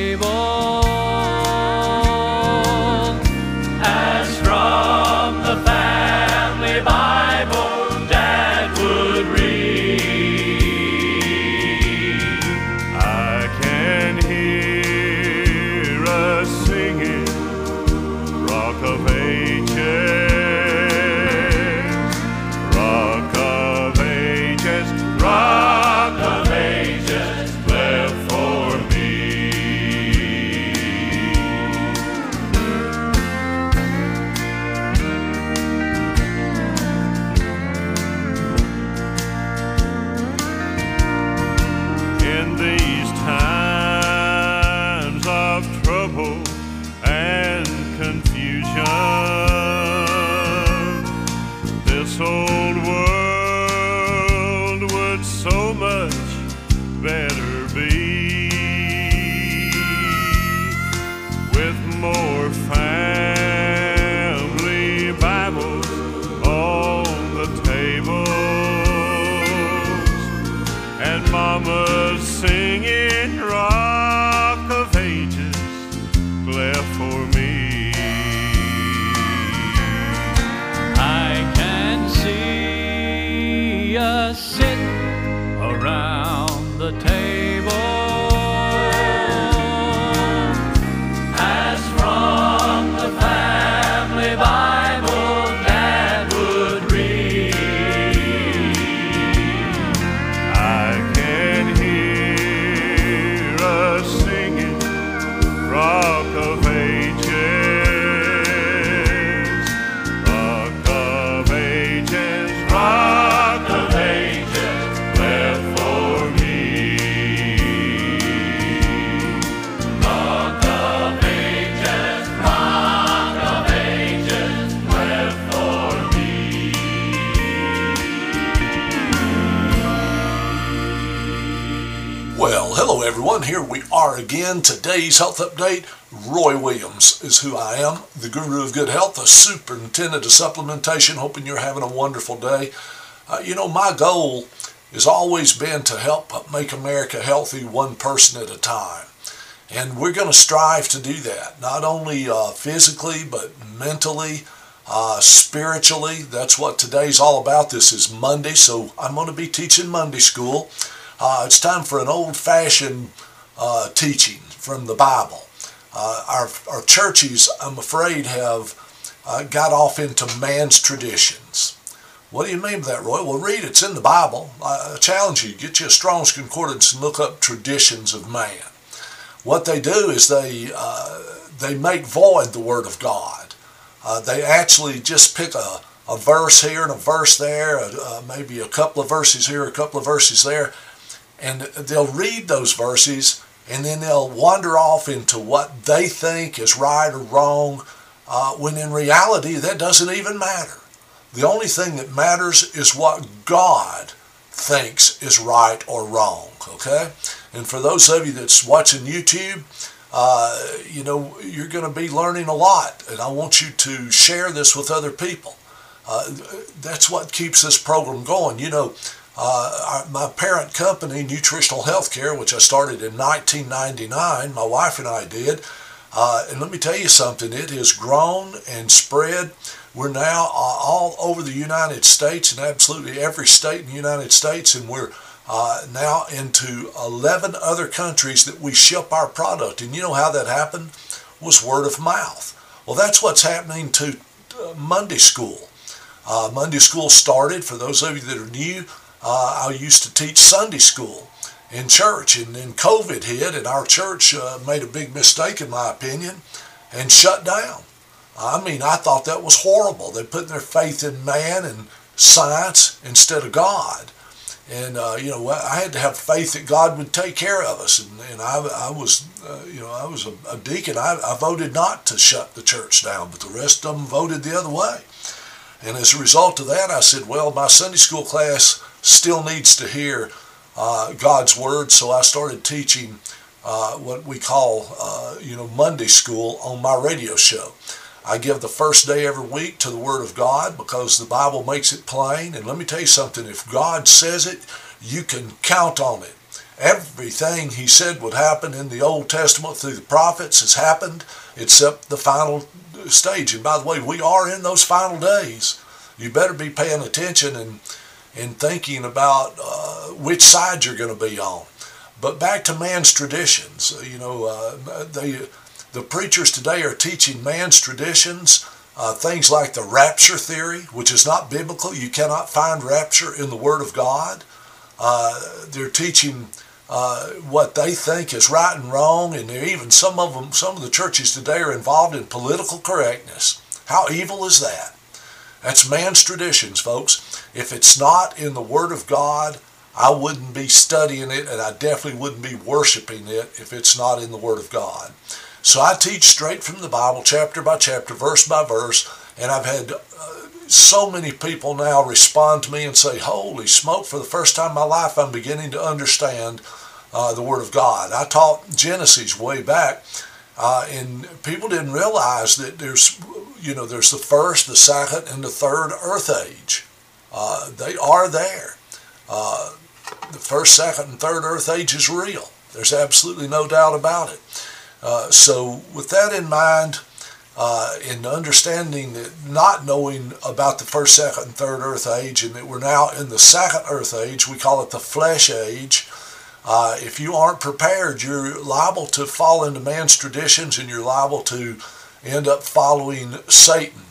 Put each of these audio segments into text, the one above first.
table better again. Today's health update. Roy Williams is who I am, the guru of good health, the superintendent of supplementation. Hoping you're having a wonderful day. Uh, you know, my goal has always been to help make America healthy one person at a time. And we're going to strive to do that, not only uh, physically, but mentally, uh, spiritually. That's what today's all about. This is Monday, so I'm going to be teaching Monday school. Uh, it's time for an old-fashioned uh, teaching from the Bible. Uh, our, our churches, I'm afraid, have uh, got off into man's traditions. What do you mean by that, Roy? Well, read. It's in the Bible. I challenge you. Get you a Strong's Concordance and look up traditions of man. What they do is they uh, they make void the Word of God. Uh, they actually just pick a, a verse here and a verse there, uh, maybe a couple of verses here, a couple of verses there, and they'll read those verses and then they'll wander off into what they think is right or wrong, uh, when in reality that doesn't even matter. The only thing that matters is what God thinks is right or wrong, okay? And for those of you that's watching YouTube, uh, you know, you're going to be learning a lot, and I want you to share this with other people. Uh, that's what keeps this program going. You know, uh, my parent company, Nutritional Healthcare, which I started in 1999, my wife and I did, uh, and let me tell you something, it has grown and spread. We're now uh, all over the United States and absolutely every state in the United States, and we're uh, now into 11 other countries that we ship our product. And you know how that happened? Was word of mouth. Well, that's what's happening to uh, Monday School. Uh, Monday School started, for those of you that are new, uh, I used to teach Sunday school in church, and then COVID hit, and our church uh, made a big mistake, in my opinion, and shut down. I mean, I thought that was horrible. They put their faith in man and science instead of God. And, uh, you know, I had to have faith that God would take care of us. And, and I, I was, uh, you know, I was a, a deacon. I, I voted not to shut the church down, but the rest of them voted the other way. And as a result of that, I said, well, my Sunday school class still needs to hear uh, God's Word. So I started teaching uh, what we call, uh, you know, Monday school on my radio show. I give the first day every week to the Word of God because the Bible makes it plain. And let me tell you something, if God says it, you can count on it. Everything he said would happen in the Old Testament through the prophets has happened except the final stage. And by the way, we are in those final days. You better be paying attention and, and thinking about uh, which side you're going to be on. But back to man's traditions. You know, uh, they the preachers today are teaching man's traditions, uh, things like the rapture theory, which is not biblical. You cannot find rapture in the Word of God. Uh, they're teaching uh, what they think is right and wrong, and even some of them, some of the churches today are involved in political correctness. How evil is that? That's man's traditions, folks. If it's not in the Word of God, I wouldn't be studying it, and I definitely wouldn't be worshiping it if it's not in the Word of God. So I teach straight from the Bible, chapter by chapter, verse by verse, and I've had uh, so many people now respond to me and say, Holy smoke, for the first time in my life, I'm beginning to understand uh, the Word of God. I taught Genesis way back, uh, and people didn't realize that there's, you know, there's the first, the second, and the third earth age. Uh, they are there. Uh, the first, second, and third earth age is real. There's absolutely no doubt about it. Uh, so with that in mind, uh, in understanding that not knowing about the first, second, and third earth age, and that we're now in the second earth age, we call it the flesh age. Uh, if you aren't prepared, you're liable to fall into man's traditions and you're liable to end up following Satan.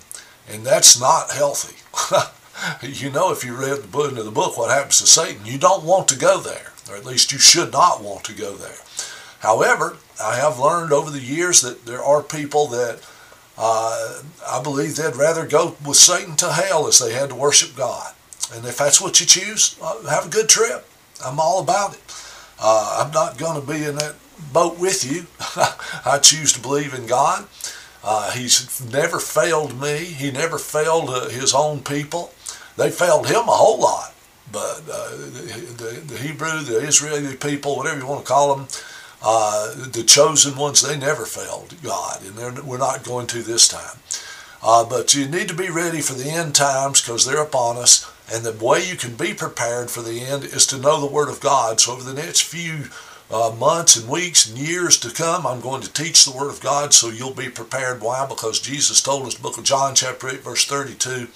And that's not healthy. you know, if you read the book, into the book what happens to Satan, you don't want to go there, or at least you should not want to go there. However, I have learned over the years that there are people that uh, I believe they'd rather go with Satan to hell as they had to worship God. And if that's what you choose, uh, have a good trip. I'm all about it. Uh, I'm not going to be in that boat with you. I choose to believe in God. Uh, he's never failed me. He never failed uh, his own people. They failed him a whole lot. But uh, the, the, Hebrew, the Israeli people, whatever you want to call them, uh, the chosen ones, they never failed God, and we're not going to this time. Uh, but you need to be ready for the end times because they're upon us. And the way you can be prepared for the end is to know the Word of God. So over the next few uh, months and weeks and years to come, I'm going to teach the Word of God so you'll be prepared. Why? Because Jesus told us, the book of John chapter 8 verse 32,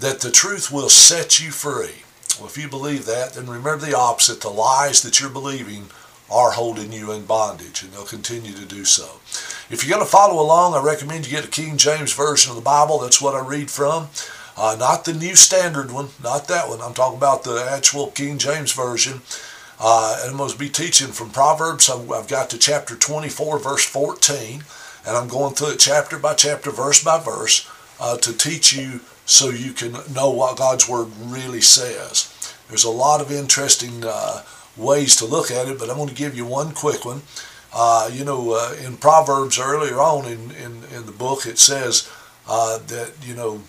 that the truth will set you free. Well, if you believe that, then remember the opposite. The lies that you're believing are holding you in bondage, and they'll continue to do so. If you're going to follow along, I recommend you get a King James Version of the Bible. That's what I read from. Uh, not the New Standard one, not that one. I'm talking about the actual King James Version. Uh, and I'm going to be teaching from Proverbs. I've got to chapter 24, verse 14, and I'm going through it chapter by chapter, verse by verse, uh, to teach you so you can know what God's Word really says. There's a lot of interesting uh, ways to look at it, but I'm going to give you one quick one. Uh, you know, uh, in Proverbs earlier on in, in, in the book, it says that, you know,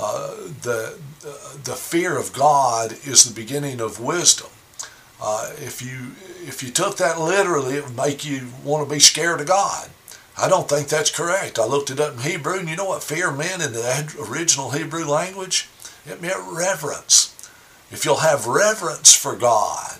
uh, the, the fear of God is the beginning of wisdom. Uh, if you if you took that literally, it would make you want to be scared of God. I don't think that's correct. I looked it up in Hebrew, and you know what fear meant in the original Hebrew language? It meant reverence. If you'll have reverence for God,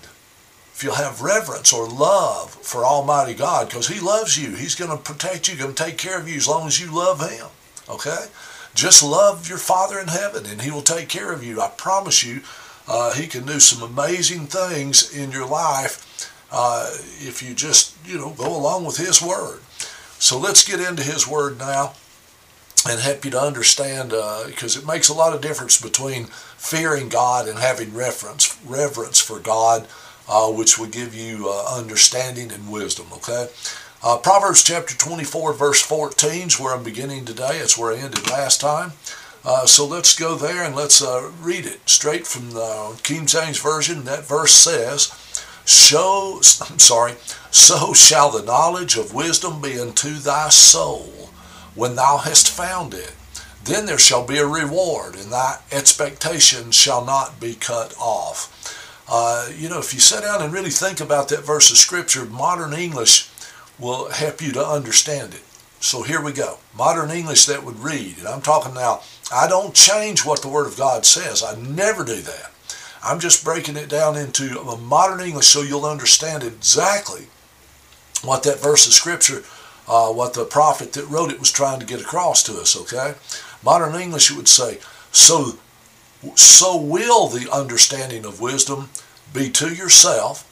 if you'll have reverence or love for Almighty God, because He loves you. He's going to protect you, going to take care of you as long as you love Him. Okay? Just love your Father in heaven, and He will take care of you. I promise you, uh, He can do some amazing things in your life uh, if you just, you know, go along with His Word. So let's get into His Word now and help you to understand because uh, it makes a lot of difference between fearing God and having reverence, reverence for God uh, which will give you uh, understanding and wisdom. Okay, Uh, Proverbs chapter 24, verse 14 is where I'm beginning today. It's where I ended last time. Uh, so let's go there and let's uh, read it straight from the King James Version. That verse says, "Show, I'm sorry, so shall the knowledge of wisdom be unto thy soul when thou hast found it. Then there shall be a reward, and thy expectation shall not be cut off." Uh, you know, if you sit down and really think about that verse of Scripture, modern English will help you to understand it. So here we go. Modern English that would read, and I'm talking now, I don't change what the Word of God says. I never do that. I'm just breaking it down into a modern English so you'll understand exactly what that verse of Scripture, uh, what the prophet that wrote it was trying to get across to us, okay? Modern English it would say, so, so will the understanding of wisdom be to yourself.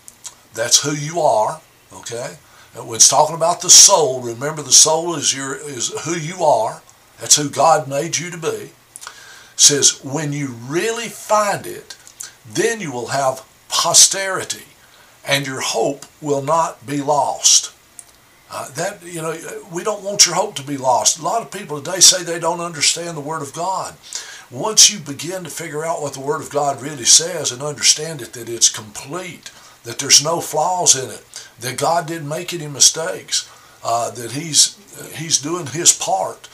That's who you are, okay? When it's talking about the soul, remember the soul is your is who you are. That's who God made you to be. It says when you really find it, then you will have posterity, and your hope will not be lost. Uh, that you know, we don't want your hope to be lost. A lot of people today say they don't understand the Word of God. Once you begin to figure out what the Word of God really says and understand it, that it's complete, that there's no flaws in it, that God didn't make any mistakes, uh, that He's He's doing His part,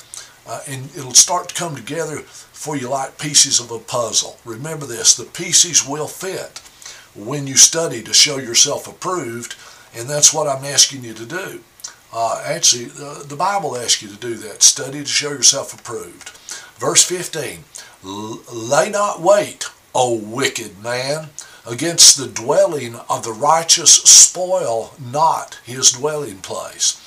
uh, and it'll start to come together for you like pieces of a puzzle. Remember this: the pieces will fit when you study to show yourself approved, and that's what I'm asking you to do. Uh, actually, the, the Bible asks you to do that. Study to show yourself approved. Verse 15: Lay not wait, O wicked man against the dwelling of the righteous spoil not his dwelling place.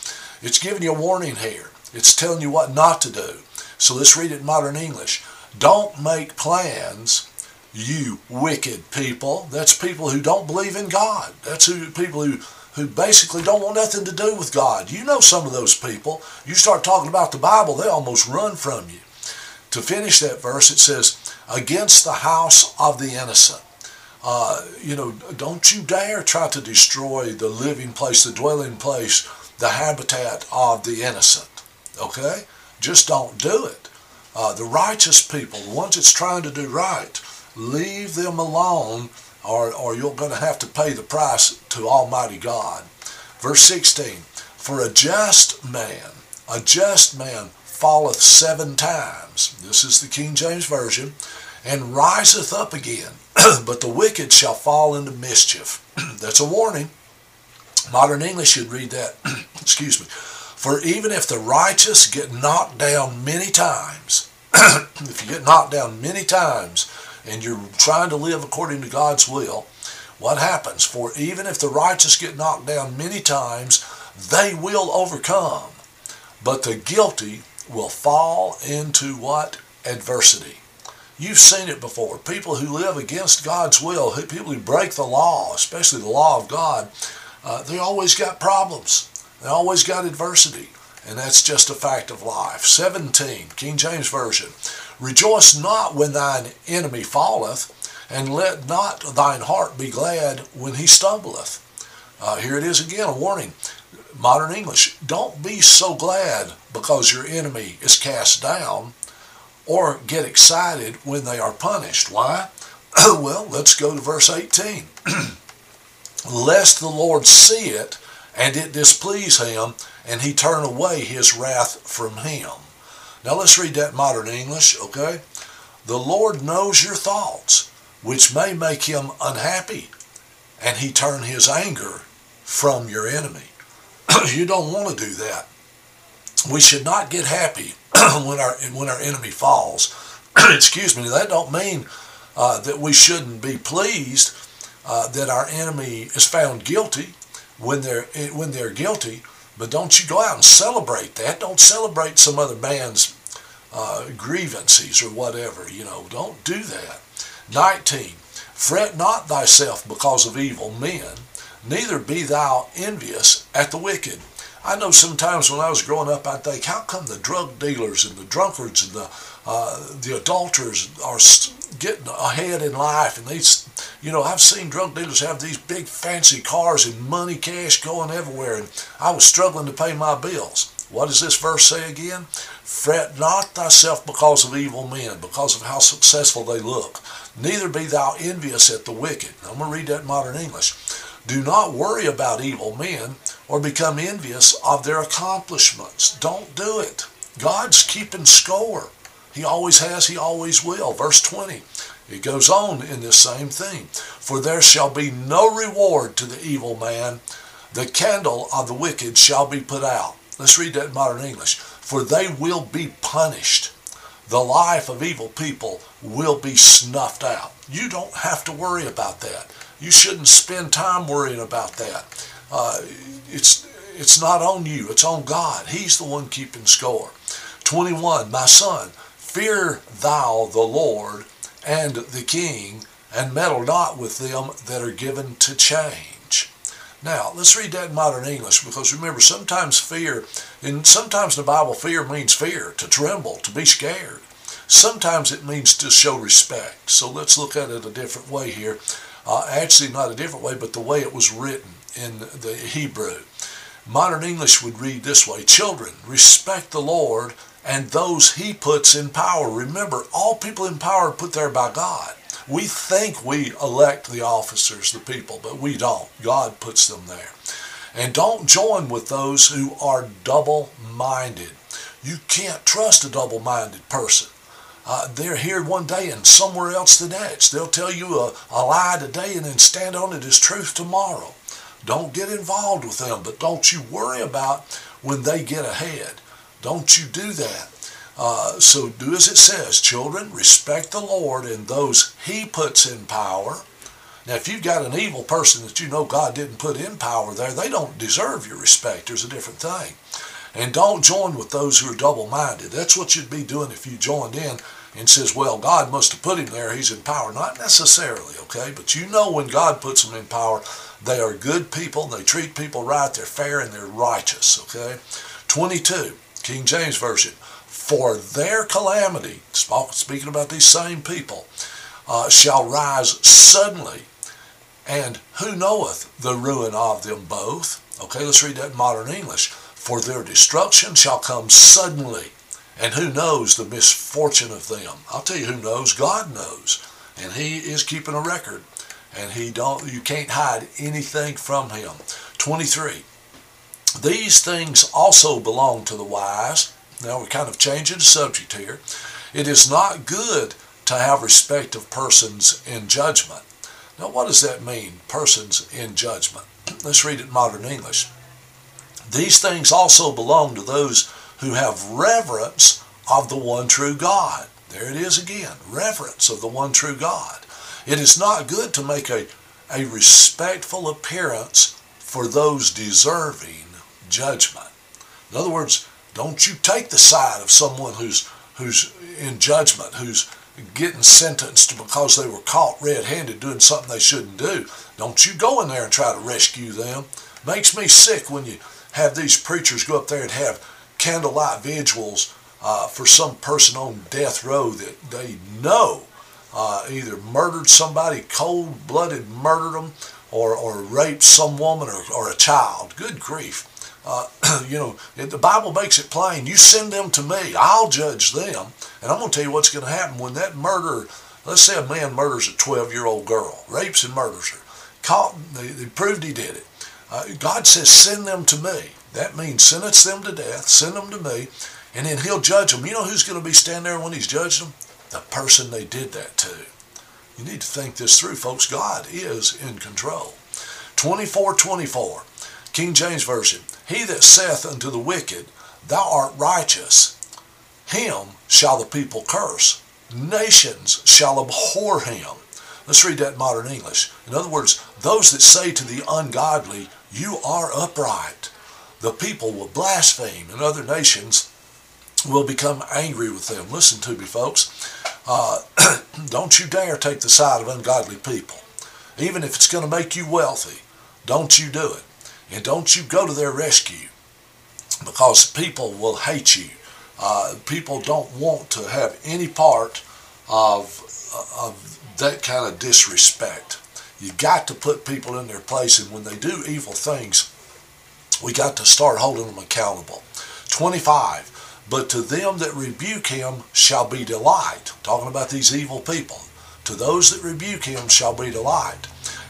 It's giving you a warning here. It's telling you what not to do. So let's read it in modern English. Don't make plans, you wicked people. That's people who don't believe in God. That's who people who who basically don't want nothing to do with God. You know some of those people. You start talking about the Bible, they almost run from you. To finish that verse, it says, against the house of the innocent. Uh, you know, don't you dare try to destroy the living place, the dwelling place, the habitat of the innocent. Okay? Just don't do it. Uh, the righteous people, the ones that's trying to do right, leave them alone or, or you're going to have to pay the price to Almighty God. Verse 16, For a just man, a just man falleth seven times. This is the King James Version and riseth up again. but the wicked shall fall into mischief. That's a warning. Modern English should read that. Excuse me. For even if the righteous get knocked down many times, if you get knocked down many times and you're trying to live according to God's will, what happens? For even if the righteous get knocked down many times, they will overcome. But the guilty will fall into what? Adversity. You've seen it before. People who live against God's will, people who break the law, especially the law of God, uh, they always got problems. They always got adversity. And that's just a fact of life. 17, King James Version. Rejoice not when thine enemy falleth, and let not thine heart be glad when he stumbleth. Uh, here it is again, a warning. Modern English. Don't be so glad because your enemy is cast down or get excited when they are punished. Why? well, let's go to verse 18. Lest the Lord see it, and it displease him, and he turn away his wrath from him. Now let's read that modern English, okay? The Lord knows your thoughts, which may make him unhappy, and he turn his anger from your enemy. you don't want to do that. We should not get happy when our when our enemy falls. Excuse me. That don't mean uh, that we shouldn't be pleased uh, that our enemy is found guilty when they're when they're guilty. But don't you go out and celebrate that. Don't celebrate some other man's uh, grievances or whatever. You know, don't do that. 19. Fret not thyself because of evil men, neither be thou envious at the wicked. I know sometimes when I was growing up, I'd think, how come the drug dealers and the drunkards and the uh, the adulterers are getting ahead in life and these, You know, I've seen drug dealers have these big fancy cars and money cash going everywhere, and I was struggling to pay my bills. What does this verse say again? Fret not thyself because of evil men, because of how successful they look. Neither be thou envious at the wicked. I'm going to read that in modern English. Do not worry about evil men or become envious of their accomplishments. Don't do it. God's keeping score. He always has, he always will. Verse 20. It goes on in this same thing. For there shall be no reward to the evil man. The candle of the wicked shall be put out. Let's read that in modern English. For they will be punished. The life of evil people will be snuffed out. You don't have to worry about that. You shouldn't spend time worrying about that. Uh, it's it's not on you. It's on God. He's the one keeping score. 21. My son, fear thou the Lord and the king, and meddle not with them that are given to change. Now, let's read that in modern English because remember, sometimes fear, and sometimes the Bible, fear means fear, to tremble, to be scared. Sometimes it means to show respect. So let's look at it a different way here. Uh, actually, not a different way, but the way it was written in the Hebrew. Modern English would read this way Children, respect the Lord and those he puts in power. Remember, all people in power are put there by God. We think we elect the officers, the people, but we don't. God puts them there. And don't join with those who are double minded. You can't trust a double minded person. Uh, they're here one day and somewhere else the next. They'll tell you a, a lie today and then stand on it as truth tomorrow. Don't get involved with them, but don't you worry about when they get ahead. Don't you do that. Uh, so do as it says, children, respect the Lord and those he puts in power. Now, if you've got an evil person that you know God didn't put in power there, they don't deserve your respect. There's a different thing. And don't join with those who are double-minded. That's what you'd be doing if you joined in and says, well, God must have put him there. He's in power. Not necessarily, okay? But you know when God puts them in power, they are good people. They treat people right. They're fair and they're righteous, okay? 22, King James Version. For their calamity, speaking about these same people, uh, shall rise suddenly. And who knoweth the ruin of them both? Okay, let's read that in modern English. For their destruction shall come suddenly. And who knows the misfortune of them? I'll tell you who knows. God knows. And he is keeping a record. And he don't you can't hide anything from him. 23. These things also belong to the wise. Now we're kind of changing the subject here. It is not good to have respect of persons in judgment. Now what does that mean, persons in judgment? Let's read it in modern English. These things also belong to those who have reverence of the one true God. There it is again, reverence of the one true God. It is not good to make a, a respectful appearance for those deserving judgment. In other words, don't you take the side of someone who's who's in judgment, who's getting sentenced because they were caught red-handed doing something they shouldn't do. Don't you go in there and try to rescue them. Makes me sick when you have these preachers go up there and have candlelight vigils uh, for some person on death row that they know uh, either murdered somebody, cold-blooded murdered them, or, or raped some woman or, or a child. Good grief. Uh, you know, the Bible makes it plain. You send them to me. I'll judge them. And I'm going to tell you what's going to happen when that murderer, let's say a man murders a 12-year-old girl, rapes and murders her. Caught, they, they proved he did it. Uh, God says, send them to me. That means sentence them to death, send them to me, and then he'll judge them. You know who's going to be standing there when he's judging them? The person they did that to. You need to think this through, folks. God is in control. 24:24, King James Version. He that saith unto the wicked, Thou art righteous, him shall the people curse. Nations shall abhor him. Let's read that in modern English. In other words, those that say to the ungodly, You are upright, the people will blaspheme, and other nations will become angry with them. Listen to me, folks. Uh, don't you dare take the side of ungodly people. Even if it's going to make you wealthy, don't you do it. And don't you go to their rescue because people will hate you. Uh, people don't want to have any part of, of that kind of disrespect. You got to put people in their place, and when they do evil things, we got to start holding them accountable. 25. But to them that rebuke him shall be delight. Talking about these evil people. To those that rebuke him shall be delight.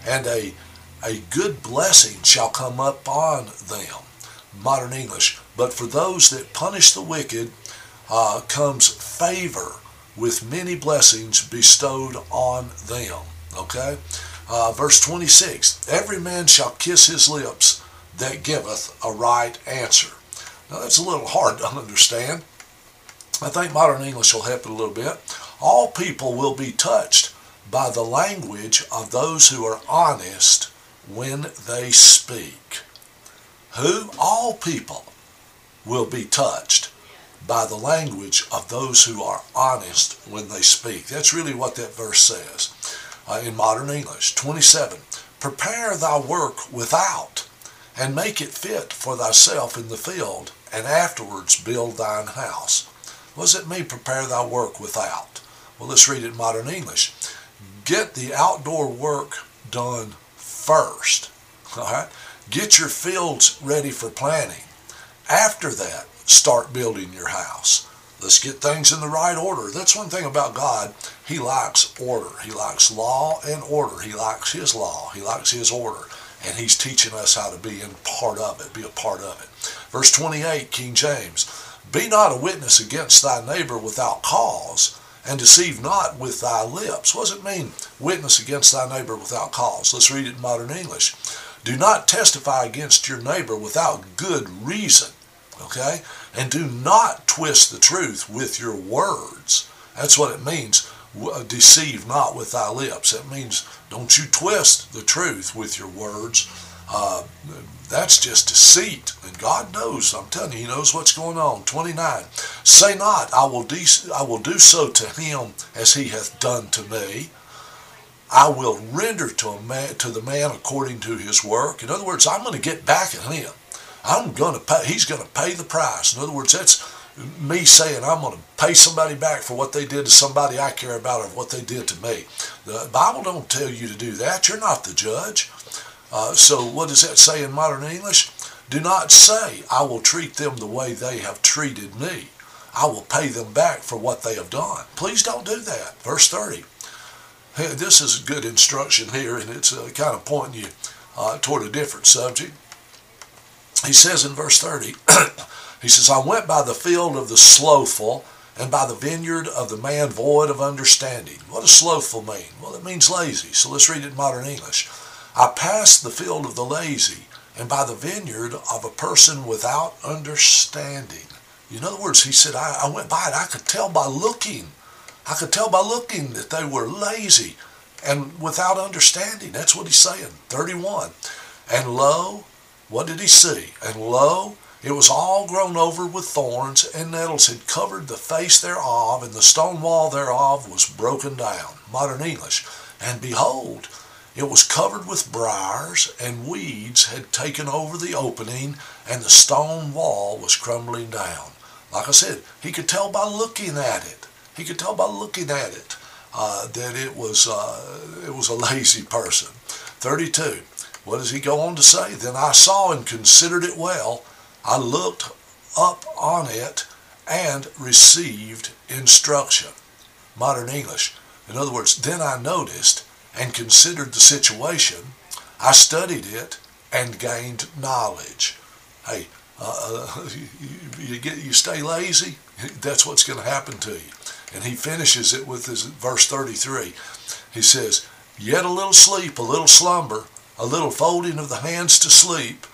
And a, a good blessing shall come upon them. Modern English. But for those that punish the wicked uh, comes favor with many blessings bestowed on them. Okay? Uh, verse 26 Every man shall kiss his lips that giveth a right answer. Now that's a little hard to understand. I think modern English will help it a little bit. All people will be touched by the language of those who are honest when they speak. Who? All people will be touched by the language of those who are honest when they speak. That's really what that verse says uh, in modern English. 27. Prepare thy work without, and make it fit for thyself in the field, and afterwards build thine house. Was it me prepare thy work without? Well, let's read it in modern English. Get the outdoor work done first. All right? Get your fields ready for planting. After that, start building your house. Let's get things in the right order. That's one thing about God. He likes order. He likes law and order. He likes His law. He likes His order. And He's teaching us how to be in part of it, be a part of it. Verse 28, King James. Be not a witness against thy neighbor without cause, and deceive not with thy lips. What does it mean, witness against thy neighbor without cause? Let's read it in modern English. Do not testify against your neighbor without good reason. Okay? And do not twist the truth with your words. That's what it means. Deceive not with thy lips. That means don't you twist the truth with your words. Uh, that's just deceit. And God knows. I'm telling you, He knows what's going on. 29. Say not, I will, I will do so to him as he hath done to me. I will render to, a man, to the man according to his work. In other words, I'm going to get back at him. I'm going to pay, he's going to pay the price. In other words, that's me saying I'm going to pay somebody back for what they did to somebody I care about or what they did to me. The Bible don't tell you to do that. You're not the judge. Uh, so what does that say in modern English? Do not say, I will treat them the way they have treated me. I will pay them back for what they have done. Please don't do that. Verse 30. Hey, this is good instruction here, and it's uh, kind of pointing you uh, toward a different subject he says in verse 30, he says, I went by the field of the slothful and by the vineyard of the man void of understanding. What does slothful mean? Well, it means lazy. So let's read it in modern English. I passed the field of the lazy and by the vineyard of a person without understanding. In other words, he said, I, I went by it. I could tell by looking. I could tell by looking that they were lazy and without understanding. That's what he's saying. 31. And lo, what did he see? And lo, it was all grown over with thorns, and nettles had covered the face thereof, and the stone wall thereof was broken down. Modern English. And behold, it was covered with briars, and weeds had taken over the opening, and the stone wall was crumbling down. Like I said, he could tell by looking at it. He could tell by looking at it uh, that it was uh, it was a lazy person. 32. What does he go on to say? Then I saw and considered it well. I looked up on it and received instruction. Modern English. In other words, then I noticed and considered the situation. I studied it and gained knowledge. Hey, uh, uh you, you, get you stay lazy. That's what's going to happen to you. And he finishes it with his verse 33. He says, "Yet a little sleep, a little slumber, a little folding of the hands to sleep.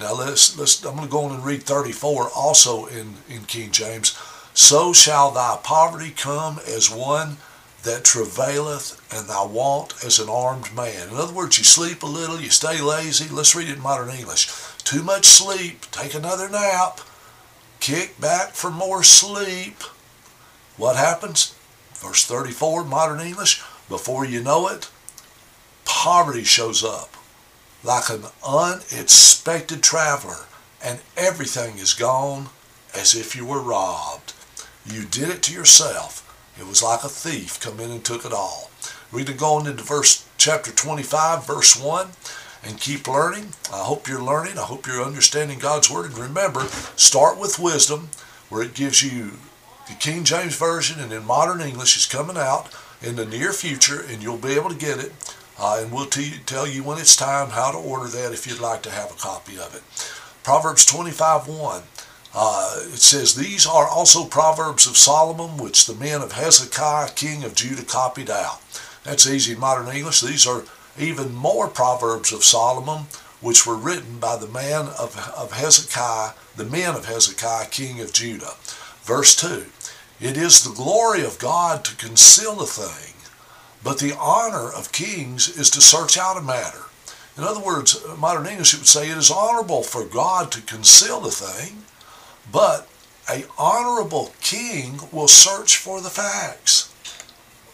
Now let's let's I'm going to go on and read 34 also in in King James. So shall thy poverty come as one that travaileth, and thy want as an armed man. In other words, you sleep a little, you stay lazy. Let's read it in modern English. Too much sleep, take another nap, kick back for more sleep. What happens? Verse 34, modern English. Before you know it, poverty shows up like an unexpected traveler, and everything is gone as if you were robbed. You did it to yourself. It was like a thief come in and took it all. Reading going into verse chapter 25, verse 1, and keep learning. I hope you're learning. I hope you're understanding God's Word. And remember, start with wisdom, where it gives you the King James Version and in modern English is coming out in the near future, and you'll be able to get it. Uh, and we'll tell you when it's time how to order that if you'd like to have a copy of it. Proverbs 25 1. Uh, it says, These are also Proverbs of Solomon, which the men of Hezekiah, king of Judah, copied out. That's easy in modern English. These are even more Proverbs of Solomon, which were written by the man of, of Hezekiah, the men of Hezekiah, king of Judah. Verse 2 It is the glory of God to conceal a thing, but the honor of kings is to search out a matter. In other words, modern English would say it is honorable for God to conceal a thing, but a honorable king will search for the facts.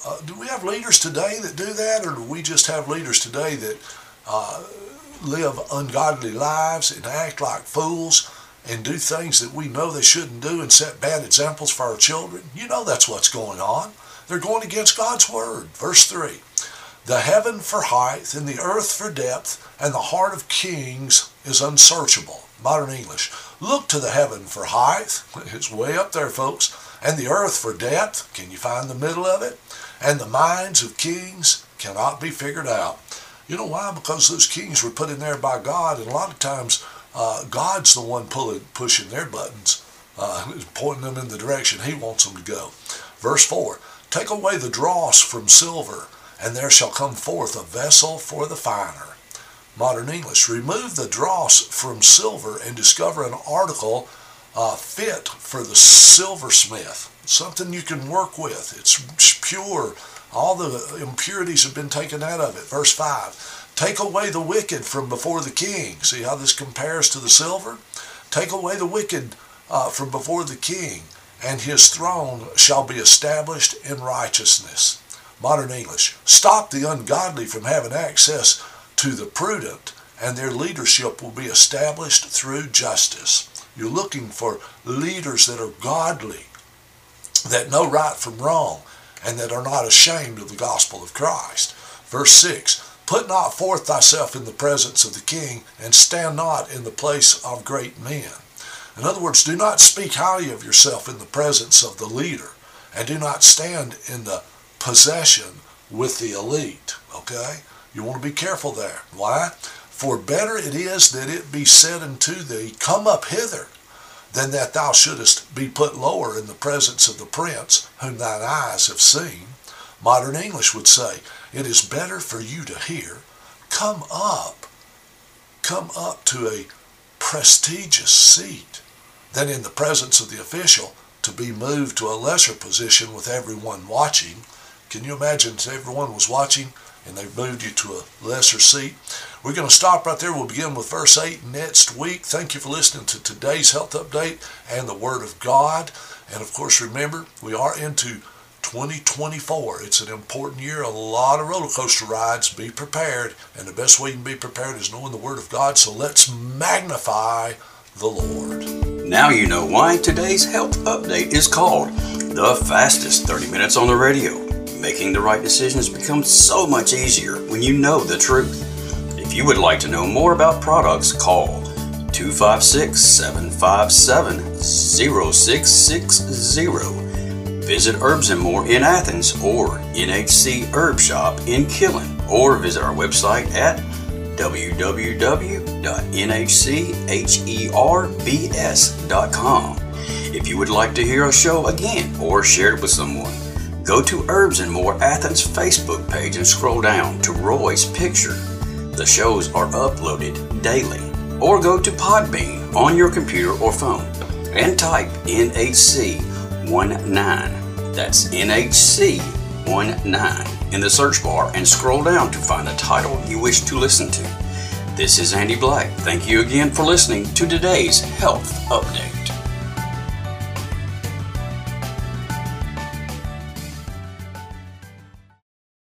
Uh, do we have leaders today that do that, or do we just have leaders today that uh, live ungodly lives and act like fools and do things that we know they shouldn't do and set bad examples for our children? You know that's what's going on. They're going against God's word. Verse 3 The heaven for height and the earth for depth, and the heart of kings is unsearchable. Modern English. Look to the heaven for height. It's way up there, folks. And the earth for depth. Can you find the middle of it? And the minds of kings cannot be figured out. You know why? Because those kings were put in there by God, and a lot of times uh, God's the one pulling, pushing their buttons, uh, pointing them in the direction He wants them to go. Verse 4 Take away the dross from silver, and there shall come forth a vessel for the finer. Modern English. Remove the dross from silver and discover an article uh, fit for the silversmith. Something you can work with. It's pure. All the impurities have been taken out of it. Verse 5. Take away the wicked from before the king. See how this compares to the silver? Take away the wicked uh, from before the king, and his throne shall be established in righteousness. Modern English. Stop the ungodly from having access to the prudent, and their leadership will be established through justice. You're looking for leaders that are godly, that know right from wrong, and that are not ashamed of the gospel of Christ. Verse 6 Put not forth thyself in the presence of the king, and stand not in the place of great men. In other words, do not speak highly of yourself in the presence of the leader, and do not stand in the possession with the elite. Okay? You want to be careful there. Why? For better it is that it be said unto thee, Come up hither, than that thou shouldest be put lower in the presence of the prince whom thine eyes have seen. Modern English would say, It is better for you to hear, Come up, come up to a prestigious seat, than in the presence of the official to be moved to a lesser position with everyone watching. Can you imagine if everyone was watching and they've moved you to a lesser seat? We're going to stop right there. We'll begin with verse 8 next week. Thank you for listening to today's health update and the Word of God. And of course, remember, we are into 2024. It's an important year, a lot of roller coaster rides. Be prepared. And the best way you can be prepared is knowing the Word of God. So let's magnify the Lord. Now you know why today's health update is called the fastest 30 minutes on the radio. Making the right decisions becomes so much easier when you know the truth. If you would like to know more about products, call 256 757 0660. Visit Herbs and More in Athens or NHC Herb Shop in Killen or visit our website at www.nhcherbs.com. If you would like to hear a show again or share it with someone, go to Herbs and More Athens Facebook page and scroll down to Roy's picture. The shows are uploaded daily. Or go to Podbean on your computer or phone and type NHC19. That's NHC19 in the search bar and scroll down to find the title you wish to listen to. This is Andy Black. Thank you again for listening to today's Health Update.